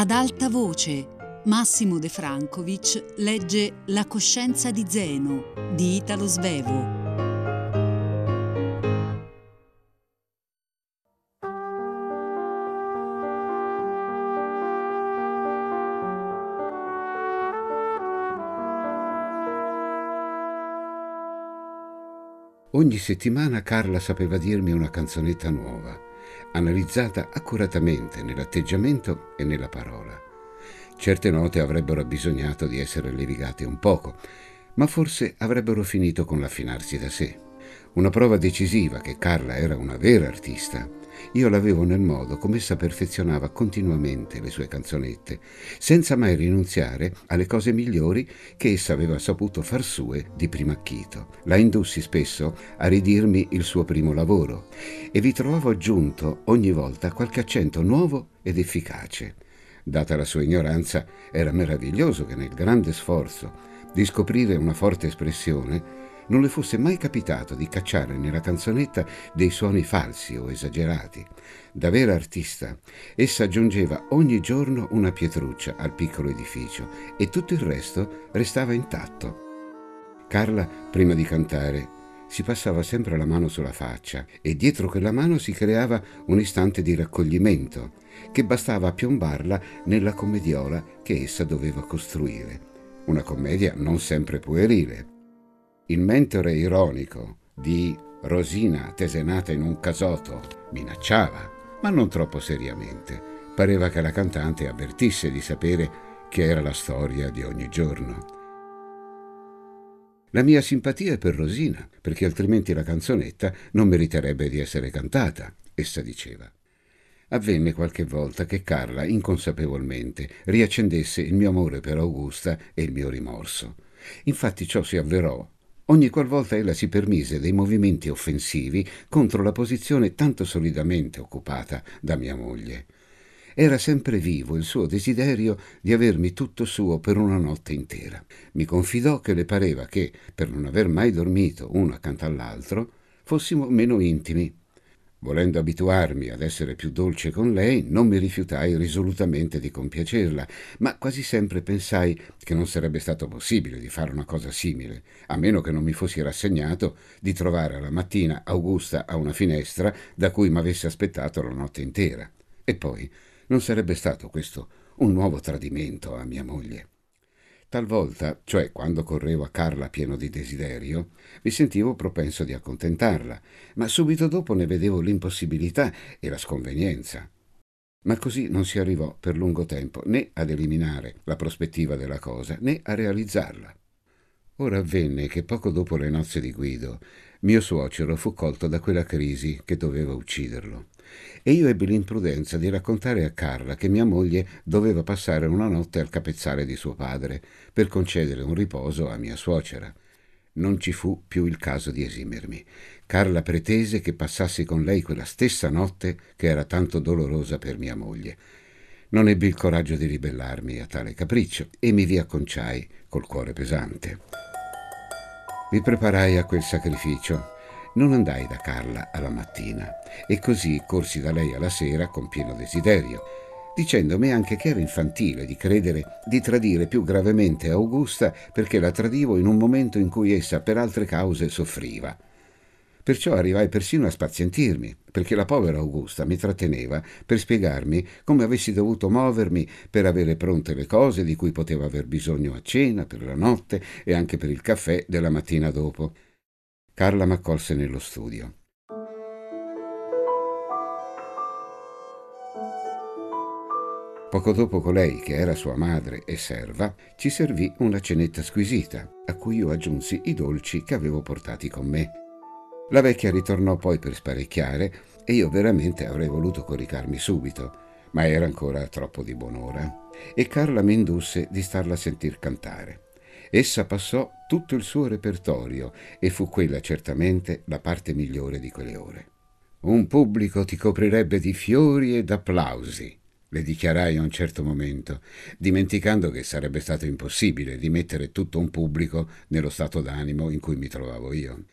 Ad alta voce, Massimo De Francovic legge La coscienza di Zeno di Italo Svevo. Ogni settimana Carla sapeva dirmi una canzonetta nuova, analizzata accuratamente nell'atteggiamento e nella parola. Certe note avrebbero bisognato di essere levigate un poco, ma forse avrebbero finito con l'affinarsi da sé. Una prova decisiva che Carla era una vera artista io l'avevo nel modo come essa perfezionava continuamente le sue canzonette, senza mai rinunziare alle cose migliori che essa aveva saputo far sue di primo acchito. La indussi spesso a ridirmi il suo primo lavoro e vi trovavo aggiunto ogni volta qualche accento nuovo ed efficace. Data la sua ignoranza, era meraviglioso che nel grande sforzo di scoprire una forte espressione non le fosse mai capitato di cacciare nella canzonetta dei suoni falsi o esagerati. Da vera artista, essa aggiungeva ogni giorno una pietruccia al piccolo edificio e tutto il resto restava intatto. Carla, prima di cantare, si passava sempre la mano sulla faccia e dietro quella mano si creava un istante di raccoglimento che bastava a piombarla nella commediola che essa doveva costruire. Una commedia non sempre puerile, il mentore ironico di Rosina tesenata in un casotto minacciava, ma non troppo seriamente. Pareva che la cantante avvertisse di sapere che era la storia di ogni giorno. La mia simpatia è per Rosina, perché altrimenti la canzonetta non meriterebbe di essere cantata, essa diceva. Avvenne qualche volta che Carla, inconsapevolmente, riaccendesse il mio amore per Augusta e il mio rimorso. Infatti ciò si avverò ogni qualvolta ella si permise dei movimenti offensivi contro la posizione tanto solidamente occupata da mia moglie. Era sempre vivo il suo desiderio di avermi tutto suo per una notte intera. Mi confidò che le pareva che, per non aver mai dormito uno accanto all'altro, fossimo meno intimi Volendo abituarmi ad essere più dolce con lei, non mi rifiutai risolutamente di compiacerla, ma quasi sempre pensai che non sarebbe stato possibile di fare una cosa simile, a meno che non mi fossi rassegnato di trovare alla mattina Augusta a una finestra da cui m'avesse aspettato la notte intera. E poi non sarebbe stato questo un nuovo tradimento a mia moglie. Talvolta, cioè quando correvo a Carla pieno di desiderio, mi sentivo propenso di accontentarla, ma subito dopo ne vedevo l'impossibilità e la sconvenienza. Ma così non si arrivò per lungo tempo né ad eliminare la prospettiva della cosa né a realizzarla. Ora avvenne che poco dopo le nozze di Guido, mio suocero fu colto da quella crisi che doveva ucciderlo e io ebbi l'imprudenza di raccontare a Carla che mia moglie doveva passare una notte al capezzale di suo padre per concedere un riposo a mia suocera. Non ci fu più il caso di esimermi. Carla pretese che passassi con lei quella stessa notte che era tanto dolorosa per mia moglie. Non ebbi il coraggio di ribellarmi a tale capriccio e mi vi acconciai col cuore pesante. Mi preparai a quel sacrificio non andai da Carla alla mattina e così corsi da lei alla sera con pieno desiderio, dicendomi anche che era infantile di credere di tradire più gravemente Augusta perché la tradivo in un momento in cui essa per altre cause soffriva. Perciò arrivai persino a spazientirmi, perché la povera Augusta mi tratteneva per spiegarmi come avessi dovuto muovermi per avere pronte le cose di cui potevo aver bisogno a cena, per la notte e anche per il caffè della mattina dopo. Carla m'accolse nello studio. Poco dopo colei, che era sua madre e serva, ci servì una cenetta squisita, a cui io aggiunsi i dolci che avevo portati con me. La vecchia ritornò poi per sparecchiare e io veramente avrei voluto coricarmi subito, ma era ancora troppo di buon'ora, e Carla mi indusse di starla a sentir cantare. Essa passò tutto il suo repertorio e fu quella certamente la parte migliore di quelle ore. Un pubblico ti coprirebbe di fiori ed applausi, le dichiarai a un certo momento, dimenticando che sarebbe stato impossibile di mettere tutto un pubblico nello stato d'animo in cui mi trovavo io.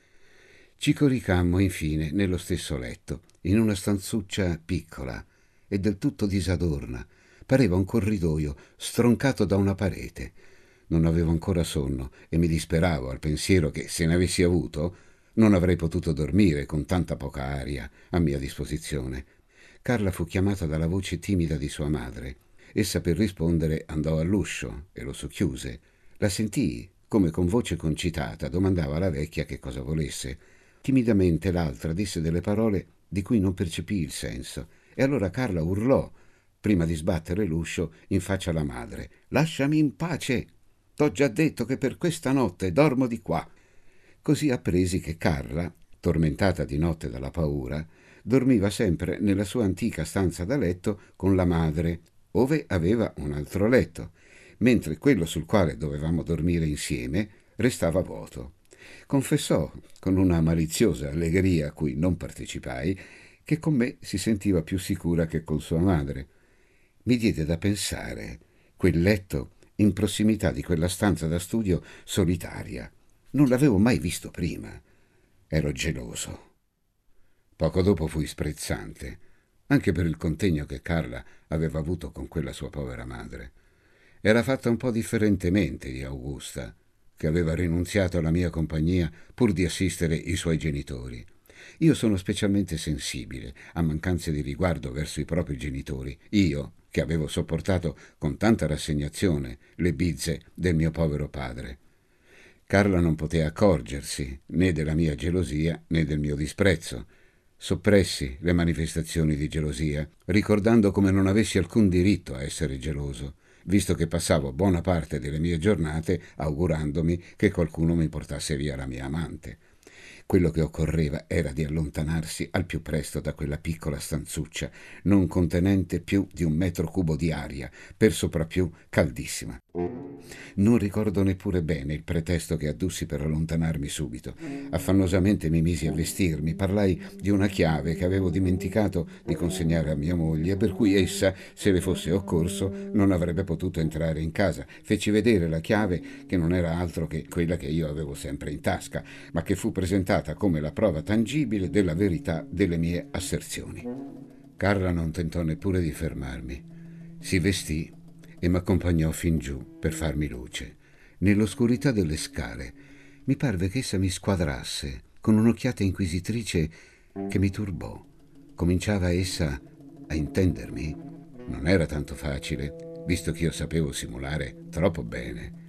Ci coricammo infine nello stesso letto, in una stanzuccia piccola e del tutto disadorna, pareva un corridoio stroncato da una parete. Non avevo ancora sonno e mi disperavo al pensiero che, se ne avessi avuto, non avrei potuto dormire con tanta poca aria a mia disposizione. Carla fu chiamata dalla voce timida di sua madre. Essa per rispondere andò all'uscio e lo socchiuse. La sentii, come con voce concitata, domandava alla vecchia che cosa volesse. Timidamente l'altra disse delle parole di cui non percepì il senso, e allora Carla urlò, prima di sbattere l'uscio, in faccia alla madre. Lasciami in pace! T'ho già detto che per questa notte dormo di qua. Così appresi che Carla, tormentata di notte dalla paura, dormiva sempre nella sua antica stanza da letto con la madre, ove aveva un altro letto, mentre quello sul quale dovevamo dormire insieme restava vuoto. Confessò, con una maliziosa allegria a cui non partecipai, che con me si sentiva più sicura che con sua madre. Mi diede da pensare quel letto in prossimità di quella stanza da studio solitaria. Non l'avevo mai visto prima. Ero geloso. Poco dopo fui sprezzante, anche per il contegno che Carla aveva avuto con quella sua povera madre. Era fatta un po' differentemente di Augusta, che aveva rinunziato alla mia compagnia pur di assistere i suoi genitori. Io sono specialmente sensibile a mancanze di riguardo verso i propri genitori, io che avevo sopportato con tanta rassegnazione le bizze del mio povero padre. Carla non poté accorgersi né della mia gelosia né del mio disprezzo. Soppressi le manifestazioni di gelosia, ricordando come non avessi alcun diritto a essere geloso visto che passavo buona parte delle mie giornate augurandomi che qualcuno mi portasse via la mia amante. Quello che occorreva era di allontanarsi al più presto da quella piccola stanzuccia, non contenente più di un metro cubo di aria, per soprapiù caldissima. Non ricordo neppure bene il pretesto che addussi per allontanarmi subito. Affannosamente mi misi a vestirmi, parlai di una chiave che avevo dimenticato di consegnare a mia moglie, per cui essa, se le fosse occorso, non avrebbe potuto entrare in casa. Feci vedere la chiave che non era altro che quella che io avevo sempre in tasca, ma che fu presentata presentata come la prova tangibile della verità delle mie asserzioni. Carla non tentò neppure di fermarmi. Si vestì e mi accompagnò fin giù per farmi luce. Nell'oscurità delle scale mi parve che essa mi squadrasse con un'occhiata inquisitrice che mi turbò. Cominciava essa a intendermi? Non era tanto facile, visto che io sapevo simulare troppo bene.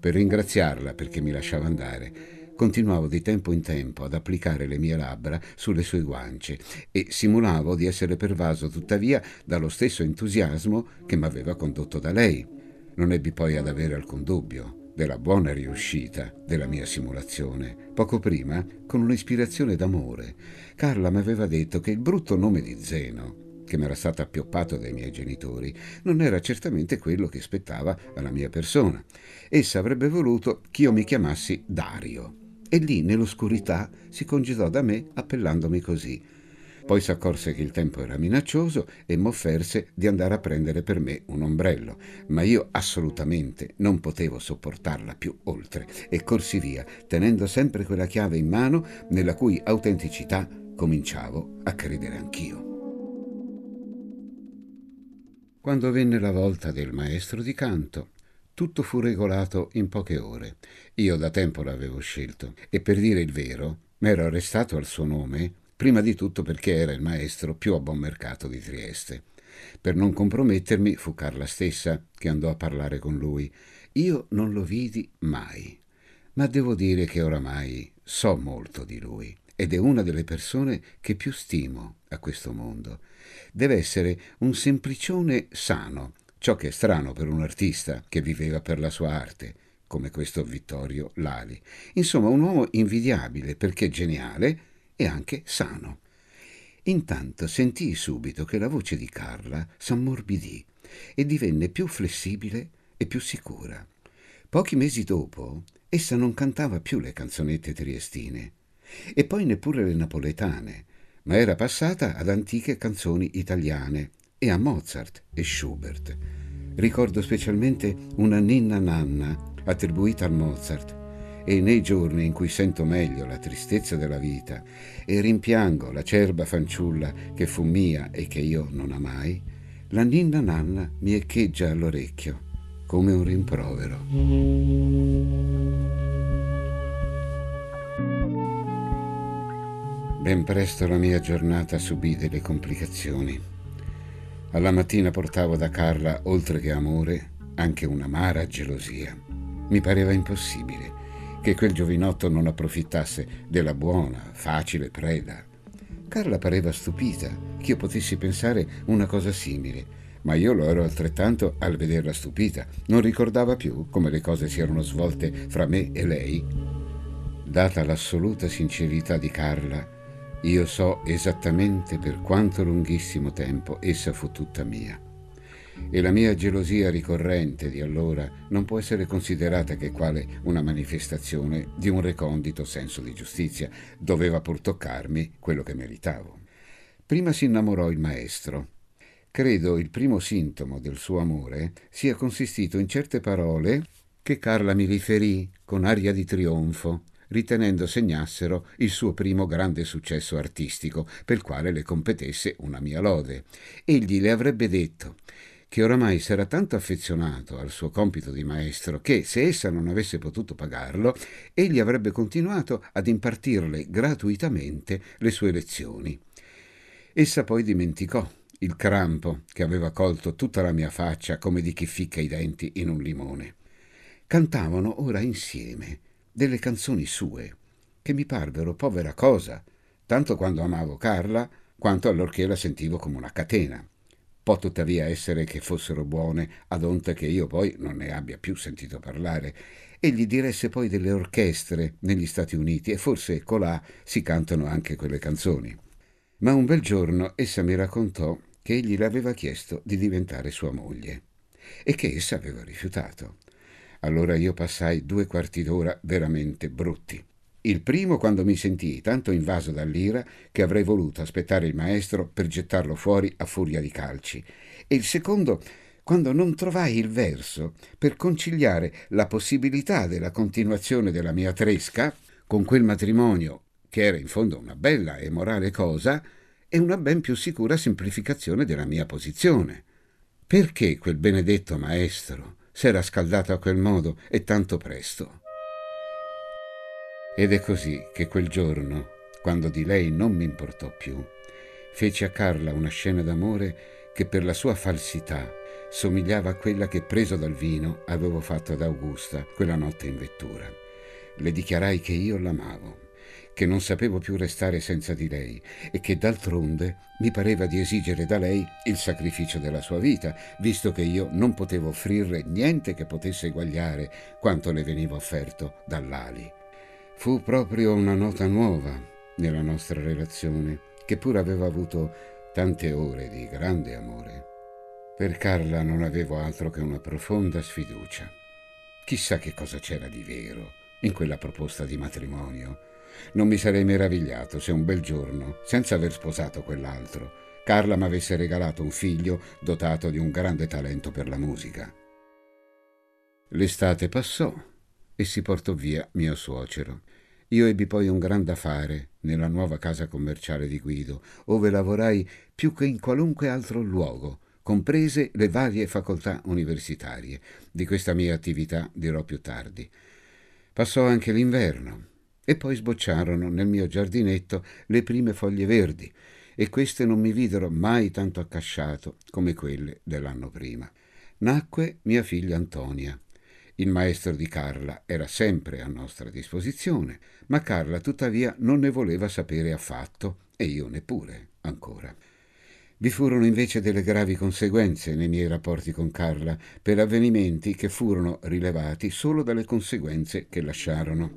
Per ringraziarla perché mi lasciava andare, continuavo di tempo in tempo ad applicare le mie labbra sulle sue guance e simulavo di essere pervaso tuttavia dallo stesso entusiasmo che mi aveva condotto da lei. Non ebbi poi ad avere alcun dubbio della buona riuscita della mia simulazione. Poco prima, con un'ispirazione d'amore, Carla mi aveva detto che il brutto nome di Zeno, che mi era stato appioppato dai miei genitori, non era certamente quello che spettava alla mia persona. Essa avrebbe voluto che io mi chiamassi Dario e lì nell'oscurità si congedò da me appellandomi così. Poi si accorse che il tempo era minaccioso e m'offerse di andare a prendere per me un ombrello, ma io assolutamente non potevo sopportarla più oltre e corsi via, tenendo sempre quella chiave in mano nella cui autenticità cominciavo a credere anch'io. Quando venne la volta del maestro di canto, tutto fu regolato in poche ore. Io da tempo l'avevo scelto e per dire il vero, m'ero arrestato al suo nome, prima di tutto perché era il maestro più a buon mercato di Trieste. Per non compromettermi fu Carla stessa che andò a parlare con lui. Io non lo vidi mai, ma devo dire che oramai so molto di lui ed è una delle persone che più stimo a questo mondo. Deve essere un semplicione sano, Ciò che è strano per un artista che viveva per la sua arte, come questo Vittorio Lali. Insomma, un uomo invidiabile perché geniale e anche sano. Intanto sentii subito che la voce di Carla s'ammorbidì e divenne più flessibile e più sicura. Pochi mesi dopo, essa non cantava più le canzonette triestine e poi neppure le napoletane, ma era passata ad antiche canzoni italiane e a Mozart e Schubert. Ricordo specialmente una ninna nanna attribuita a Mozart e nei giorni in cui sento meglio la tristezza della vita e rimpiango la cerba fanciulla che fu mia e che io non amai, la ninna nanna mi echeggia all'orecchio come un rimprovero. Ben presto la mia giornata subì delle complicazioni. Alla mattina portavo da Carla, oltre che amore, anche un'amara gelosia. Mi pareva impossibile che quel giovinotto non approfittasse della buona, facile preda. Carla pareva stupita che io potessi pensare una cosa simile, ma io lo ero altrettanto al vederla stupita. Non ricordava più come le cose si erano svolte fra me e lei. Data l'assoluta sincerità di Carla, io so esattamente per quanto lunghissimo tempo essa fu tutta mia. E la mia gelosia ricorrente di allora non può essere considerata che quale una manifestazione di un recondito senso di giustizia. Doveva pur toccarmi quello che meritavo. Prima si innamorò il maestro. Credo il primo sintomo del suo amore sia consistito in certe parole che Carla mi riferì con aria di trionfo ritenendo segnassero il suo primo grande successo artistico, per quale le competesse una mia lode. Egli le avrebbe detto che oramai s'era tanto affezionato al suo compito di maestro che, se essa non avesse potuto pagarlo, egli avrebbe continuato ad impartirle gratuitamente le sue lezioni. Essa poi dimenticò il crampo che aveva colto tutta la mia faccia come di chi ficca i denti in un limone. Cantavano ora insieme delle canzoni sue, che mi parvero povera cosa, tanto quando amavo Carla, quanto allorché la sentivo come una catena. Può tuttavia essere che fossero buone, ad onta che io poi non ne abbia più sentito parlare. Egli diresse poi delle orchestre negli Stati Uniti e forse colà si cantano anche quelle canzoni. Ma un bel giorno essa mi raccontò che egli le aveva chiesto di diventare sua moglie e che essa aveva rifiutato. Allora io passai due quarti d'ora veramente brutti. Il primo quando mi sentii tanto invaso dall'ira che avrei voluto aspettare il maestro per gettarlo fuori a furia di calci. E il secondo quando non trovai il verso per conciliare la possibilità della continuazione della mia tresca con quel matrimonio, che era in fondo una bella e morale cosa, e una ben più sicura semplificazione della mia posizione. Perché quel benedetto maestro s'era scaldato a quel modo e tanto presto. Ed è così che quel giorno, quando di lei non mi importò più, feci a Carla una scena d'amore che per la sua falsità somigliava a quella che preso dal vino avevo fatto ad Augusta quella notte in vettura. Le dichiarai che io l'amavo che non sapevo più restare senza di lei e che d'altronde mi pareva di esigere da lei il sacrificio della sua vita, visto che io non potevo offrirle niente che potesse eguagliare quanto le veniva offerto dall'ali. Fu proprio una nota nuova nella nostra relazione, che pur aveva avuto tante ore di grande amore. Per Carla non avevo altro che una profonda sfiducia. Chissà che cosa c'era di vero in quella proposta di matrimonio non mi sarei meravigliato se un bel giorno, senza aver sposato quell'altro, Carla mi avesse regalato un figlio dotato di un grande talento per la musica. L'estate passò e si portò via mio suocero. Io ebbi poi un gran da fare nella nuova casa commerciale di Guido, ove lavorai più che in qualunque altro luogo, comprese le varie facoltà universitarie. Di questa mia attività dirò più tardi. Passò anche l'inverno e poi sbocciarono nel mio giardinetto le prime foglie verdi, e queste non mi videro mai tanto accasciato come quelle dell'anno prima. Nacque mia figlia Antonia. Il maestro di Carla era sempre a nostra disposizione, ma Carla tuttavia non ne voleva sapere affatto, e io neppure ancora. Vi furono invece delle gravi conseguenze nei miei rapporti con Carla per avvenimenti che furono rilevati solo dalle conseguenze che lasciarono.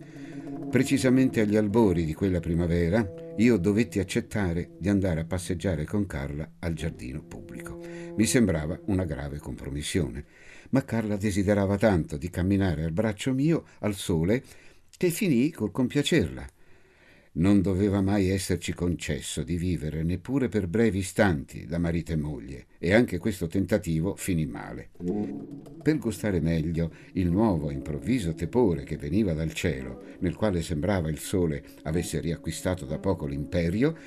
Precisamente agli albori di quella primavera io dovetti accettare di andare a passeggiare con Carla al giardino pubblico. Mi sembrava una grave compromissione, ma Carla desiderava tanto di camminare al braccio mio al sole che finii col compiacerla non doveva mai esserci concesso di vivere neppure per brevi istanti da marito e moglie, e anche questo tentativo finì male. Per gustare meglio il nuovo improvviso tepore che veniva dal cielo, nel quale sembrava il sole avesse riacquistato da poco l'imperio,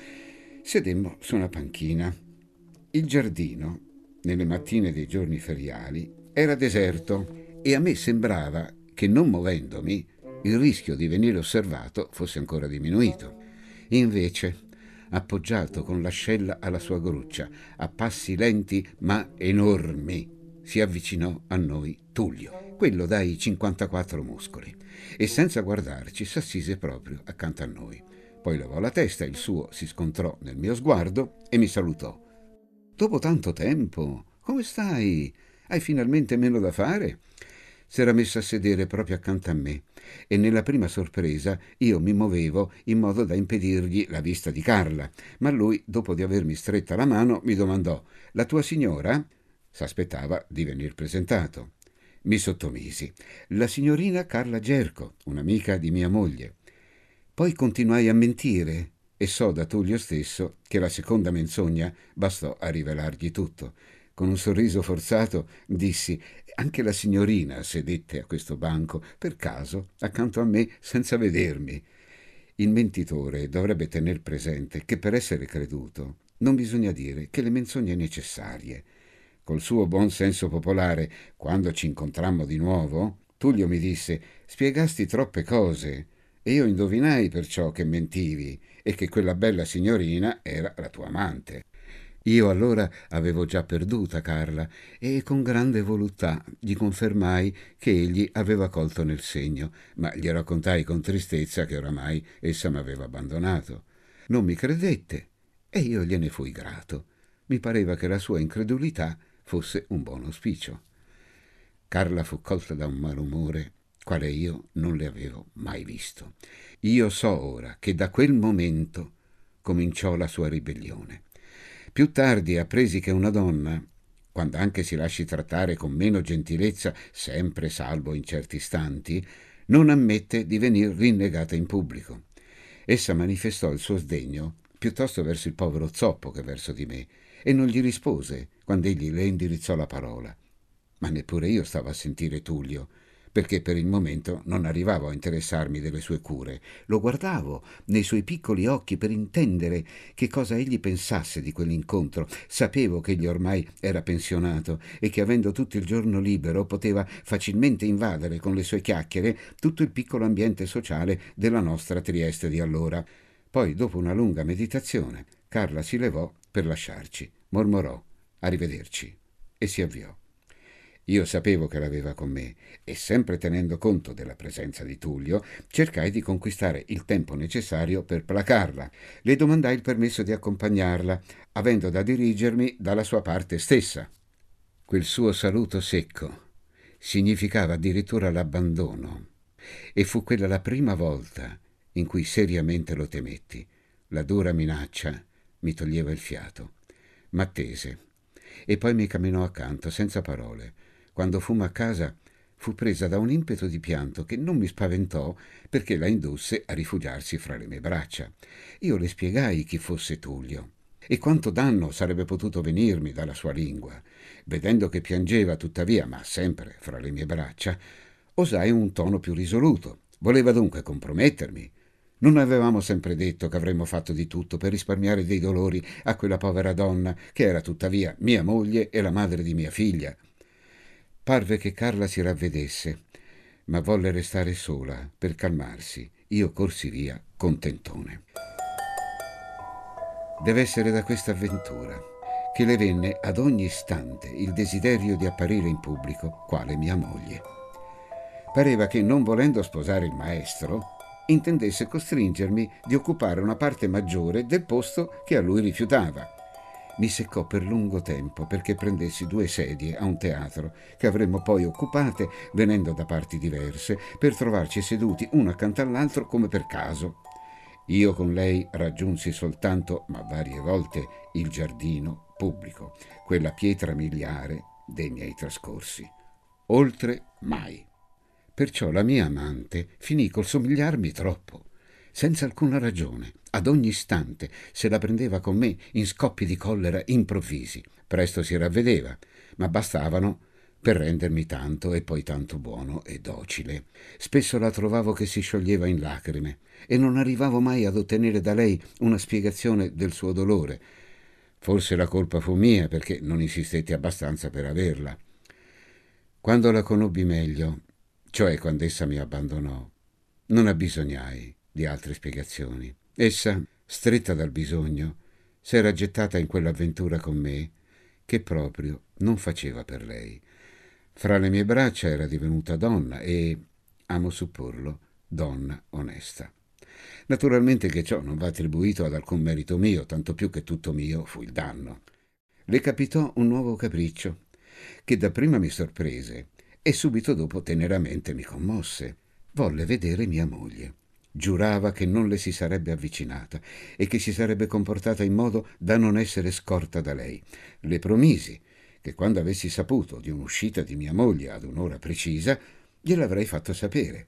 sedemmo su una panchina. Il giardino nelle mattine dei giorni feriali, era deserto e a me sembrava che non muovendomi il rischio di venire osservato fosse ancora diminuito. Invece, appoggiato con l'ascella alla sua gruccia, a passi lenti ma enormi, si avvicinò a noi Tullio, quello dai 54 muscoli, e senza guardarci s'assise proprio accanto a noi. Poi levò la testa, il suo si scontrò nel mio sguardo e mi salutò. Dopo tanto tempo, come stai? Hai finalmente meno da fare? S'era messo a sedere proprio accanto a me e nella prima sorpresa io mi muovevo in modo da impedirgli la vista di Carla, ma lui, dopo di avermi stretta la mano, mi domandò La tua signora? S'aspettava di venir presentato. Mi sottomisi. La signorina Carla Gerco, un'amica di mia moglie. Poi continuai a mentire e so da Tullio stesso che la seconda menzogna bastò a rivelargli tutto. Con un sorriso forzato dissi anche la signorina sedette a questo banco, per caso, accanto a me, senza vedermi. Il mentitore dovrebbe tener presente che per essere creduto non bisogna dire che le menzogne necessarie. Col suo buon senso popolare, quando ci incontrammo di nuovo, Tullio mi disse spiegasti troppe cose e io indovinai perciò che mentivi e che quella bella signorina era la tua amante. Io allora avevo già perduta Carla e con grande voluttà gli confermai che egli aveva colto nel segno, ma gli raccontai con tristezza che oramai essa m'aveva abbandonato. Non mi credette e io gliene fui grato. Mi pareva che la sua incredulità fosse un buon auspicio. Carla fu colta da un malumore quale io non le avevo mai visto. Io so ora che da quel momento cominciò la sua ribellione. Più tardi appresi che una donna, quando anche si lasci trattare con meno gentilezza, sempre salvo in certi istanti, non ammette di venir rinnegata in pubblico. Essa manifestò il suo sdegno piuttosto verso il povero zoppo che verso di me, e non gli rispose quando egli le indirizzò la parola. Ma neppure io stavo a sentire Tullio, perché per il momento non arrivavo a interessarmi delle sue cure. Lo guardavo nei suoi piccoli occhi per intendere che cosa egli pensasse di quell'incontro. Sapevo che egli ormai era pensionato e che avendo tutto il giorno libero poteva facilmente invadere con le sue chiacchiere tutto il piccolo ambiente sociale della nostra Trieste di allora. Poi, dopo una lunga meditazione, Carla si levò per lasciarci, mormorò Arrivederci e si avviò. Io sapevo che l'aveva con me e, sempre tenendo conto della presenza di Tullio, cercai di conquistare il tempo necessario per placarla. Le domandai il permesso di accompagnarla, avendo da dirigermi dalla sua parte stessa. Quel suo saluto secco significava addirittura l'abbandono e fu quella la prima volta in cui seriamente lo temetti. La dura minaccia mi toglieva il fiato. M'attese e poi mi camminò accanto senza parole quando fummo a casa, fu presa da un impeto di pianto che non mi spaventò perché la indusse a rifugiarsi fra le mie braccia. Io le spiegai chi fosse Tullio e quanto danno sarebbe potuto venirmi dalla sua lingua. Vedendo che piangeva tuttavia, ma sempre fra le mie braccia, osai un tono più risoluto. Voleva dunque compromettermi. Non avevamo sempre detto che avremmo fatto di tutto per risparmiare dei dolori a quella povera donna, che era tuttavia mia moglie e la madre di mia figlia. Parve che Carla si ravvedesse, ma volle restare sola per calmarsi. Io corsi via contentone. Deve essere da questa avventura che le venne ad ogni istante il desiderio di apparire in pubblico quale mia moglie. Pareva che, non volendo sposare il maestro, intendesse costringermi di occupare una parte maggiore del posto che a lui rifiutava mi seccò per lungo tempo perché prendessi due sedie a un teatro che avremmo poi occupate venendo da parti diverse per trovarci seduti uno accanto all'altro come per caso. Io con lei raggiunsi soltanto, ma varie volte, il giardino pubblico, quella pietra miliare dei miei trascorsi. Oltre mai. Perciò la mia amante finì col somigliarmi troppo senza alcuna ragione, ad ogni istante, se la prendeva con me in scoppi di collera improvvisi. Presto si ravvedeva, ma bastavano per rendermi tanto e poi tanto buono e docile. Spesso la trovavo che si scioglieva in lacrime e non arrivavo mai ad ottenere da lei una spiegazione del suo dolore. Forse la colpa fu mia perché non insistetti abbastanza per averla. Quando la conobbi meglio, cioè quando essa mi abbandonò, non abbisognai di altre spiegazioni. Essa, stretta dal bisogno, s'era gettata in quell'avventura con me che proprio non faceva per lei. Fra le mie braccia era divenuta donna e, amo supporlo, donna onesta. Naturalmente che ciò non va attribuito ad alcun merito mio, tanto più che tutto mio fu il danno. Le capitò un nuovo capriccio, che dapprima mi sorprese e subito dopo teneramente mi commosse. Volle vedere mia moglie. Giurava che non le si sarebbe avvicinata e che si sarebbe comportata in modo da non essere scorta da lei. Le promisi che quando avessi saputo di un'uscita di mia moglie ad un'ora precisa, gliel'avrei fatto sapere.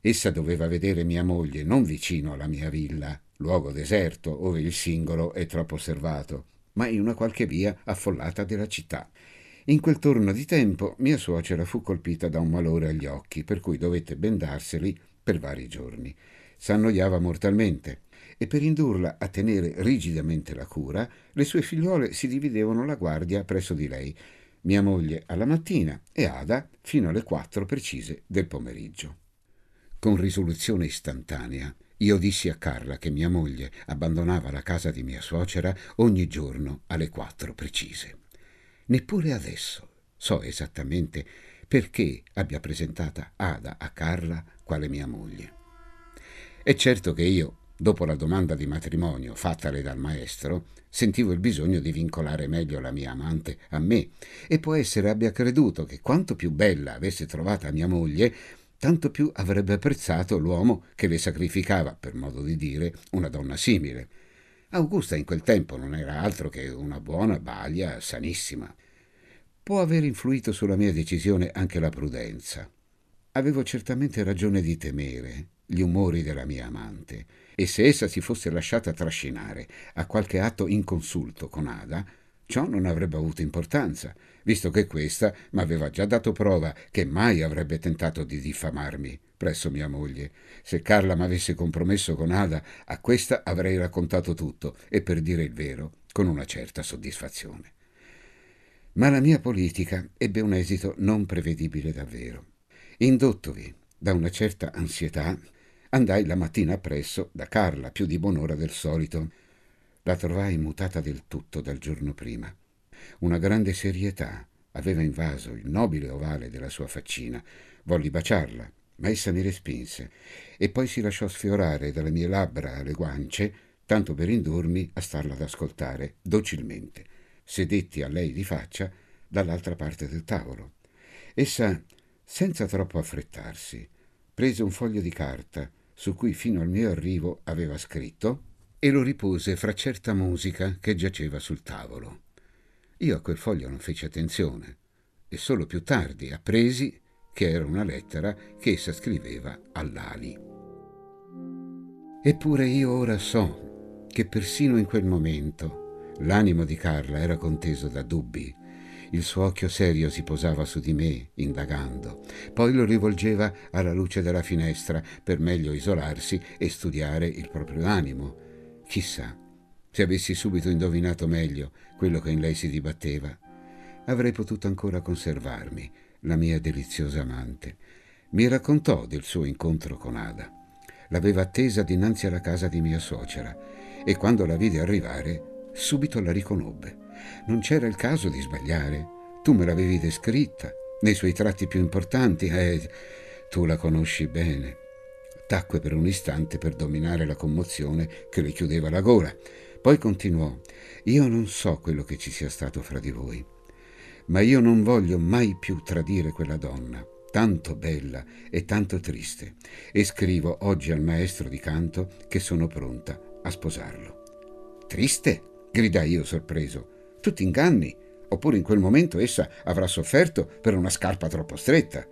Essa doveva vedere mia moglie non vicino alla mia villa, luogo deserto, ove il singolo è troppo osservato, ma in una qualche via affollata della città. In quel turno di tempo mia suocera fu colpita da un malore agli occhi, per cui dovette bendarseli per vari giorni. S'annoiava mortalmente e per indurla a tenere rigidamente la cura, le sue figliuole si dividevano la guardia presso di lei, mia moglie alla mattina e Ada fino alle quattro precise del pomeriggio. Con risoluzione istantanea, io dissi a Carla che mia moglie abbandonava la casa di mia suocera ogni giorno alle quattro precise. Neppure adesso so esattamente perché abbia presentata Ada a Carla quale mia moglie. È certo che io, dopo la domanda di matrimonio fattale dal maestro, sentivo il bisogno di vincolare meglio la mia amante a me e può essere abbia creduto che quanto più bella avesse trovata mia moglie, tanto più avrebbe apprezzato l'uomo che le sacrificava, per modo di dire, una donna simile. Augusta in quel tempo non era altro che una buona balia sanissima. Può aver influito sulla mia decisione anche la prudenza. Avevo certamente ragione di temere gli umori della mia amante, e se essa si fosse lasciata trascinare a qualche atto inconsulto con Ada, ciò non avrebbe avuto importanza, visto che questa m'aveva già dato prova che mai avrebbe tentato di diffamarmi presso mia moglie. Se Carla m'avesse compromesso con Ada, a questa avrei raccontato tutto, e per dire il vero, con una certa soddisfazione. Ma la mia politica ebbe un esito non prevedibile davvero. Indottovi da una certa ansietà, andai la mattina appresso da Carla, più di buon'ora del solito. La trovai mutata del tutto dal giorno prima. Una grande serietà aveva invaso il nobile ovale della sua faccina. Volli baciarla, ma essa mi respinse e poi si lasciò sfiorare dalle mie labbra alle guance, tanto per indurmi a starla ad ascoltare docilmente. Sedetti a lei di faccia dall'altra parte del tavolo. Essa, senza troppo affrettarsi, prese un foglio di carta su cui fino al mio arrivo aveva scritto e lo ripose fra certa musica che giaceva sul tavolo. Io a quel foglio non feci attenzione e solo più tardi appresi che era una lettera che essa scriveva all'Ali. Eppure io ora so che persino in quel momento l'animo di Carla era conteso da dubbi. Il suo occhio serio si posava su di me, indagando, poi lo rivolgeva alla luce della finestra per meglio isolarsi e studiare il proprio animo. Chissà, se avessi subito indovinato meglio quello che in lei si dibatteva, avrei potuto ancora conservarmi la mia deliziosa amante. Mi raccontò del suo incontro con Ada. L'aveva attesa dinanzi alla casa di mia suocera e quando la vide arrivare subito la riconobbe. Non c'era il caso di sbagliare. Tu me l'avevi descritta nei suoi tratti più importanti e tu la conosci bene. Tacque per un istante per dominare la commozione che le chiudeva la gola. Poi continuò: Io non so quello che ci sia stato fra di voi ma io non voglio mai più tradire quella donna, tanto bella e tanto triste, e scrivo oggi al maestro di canto che sono pronta a sposarlo. Triste? Gridai io sorpreso. Tu ti inganni, oppure in quel momento essa avrà sofferto per una scarpa troppo stretta.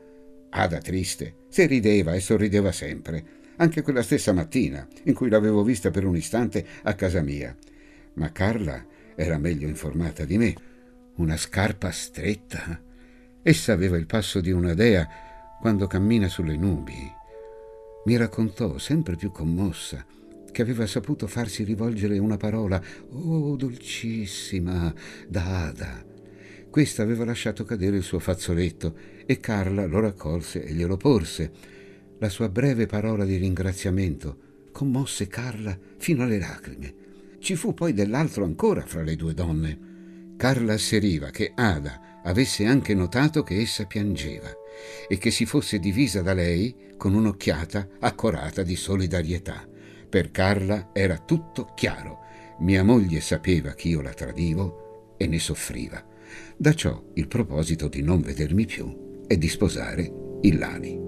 Ada triste, se rideva e sorrideva sempre, anche quella stessa mattina in cui l'avevo vista per un istante a casa mia. Ma Carla era meglio informata di me una scarpa stretta. Essa aveva il passo di una dea quando cammina sulle nubi. Mi raccontò, sempre più commossa, che aveva saputo farsi rivolgere una parola, oh dolcissima, da Ada. Questa aveva lasciato cadere il suo fazzoletto e Carla lo raccolse e glielo porse. La sua breve parola di ringraziamento commosse Carla fino alle lacrime. Ci fu poi dell'altro ancora fra le due donne. Carla asseriva che Ada avesse anche notato che essa piangeva e che si fosse divisa da lei con un'occhiata accorata di solidarietà. Per Carla era tutto chiaro. Mia moglie sapeva che io la tradivo e ne soffriva. Da ciò il proposito di non vedermi più e di sposare Illani.